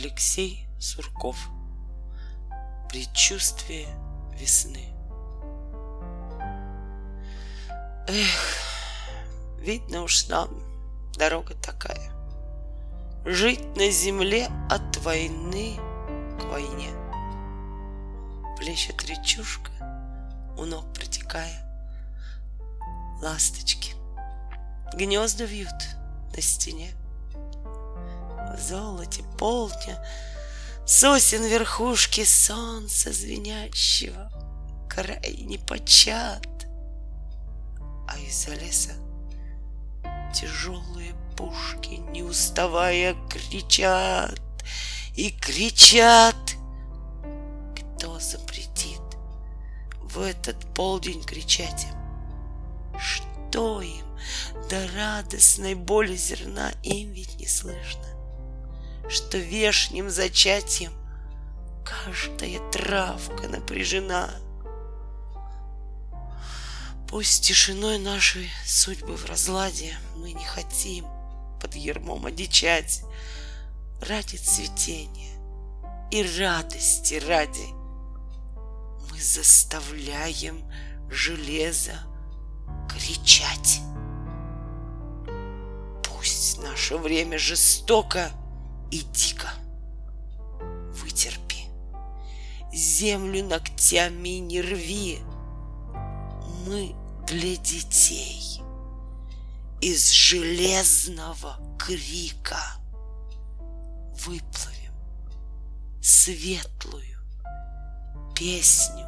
Алексей Сурков. Предчувствие весны. Эх, видно уж нам дорога такая. Жить на земле от войны к войне. Плещет речушка, у ног протекая. Ласточки гнезда вьют на стене. Золоте полдня Сосен верхушки солнца звенящего Край не почат. А из-за леса тяжелые пушки, не уставая, кричат и кричат. Кто запретит в этот полдень кричать им? Что им до радостной боли зерна им ведь не слышно? Что вешним зачатием каждая травка напряжена — Пусть тишиной нашей судьбы в разладе Мы не хотим под ермом одичать Ради цветения и радости ради Мы заставляем железо кричать. Пусть наше время жестоко и дико. Вытерпи, землю ногтями не рви, мы для детей. Из железного крика выплывем светлую песню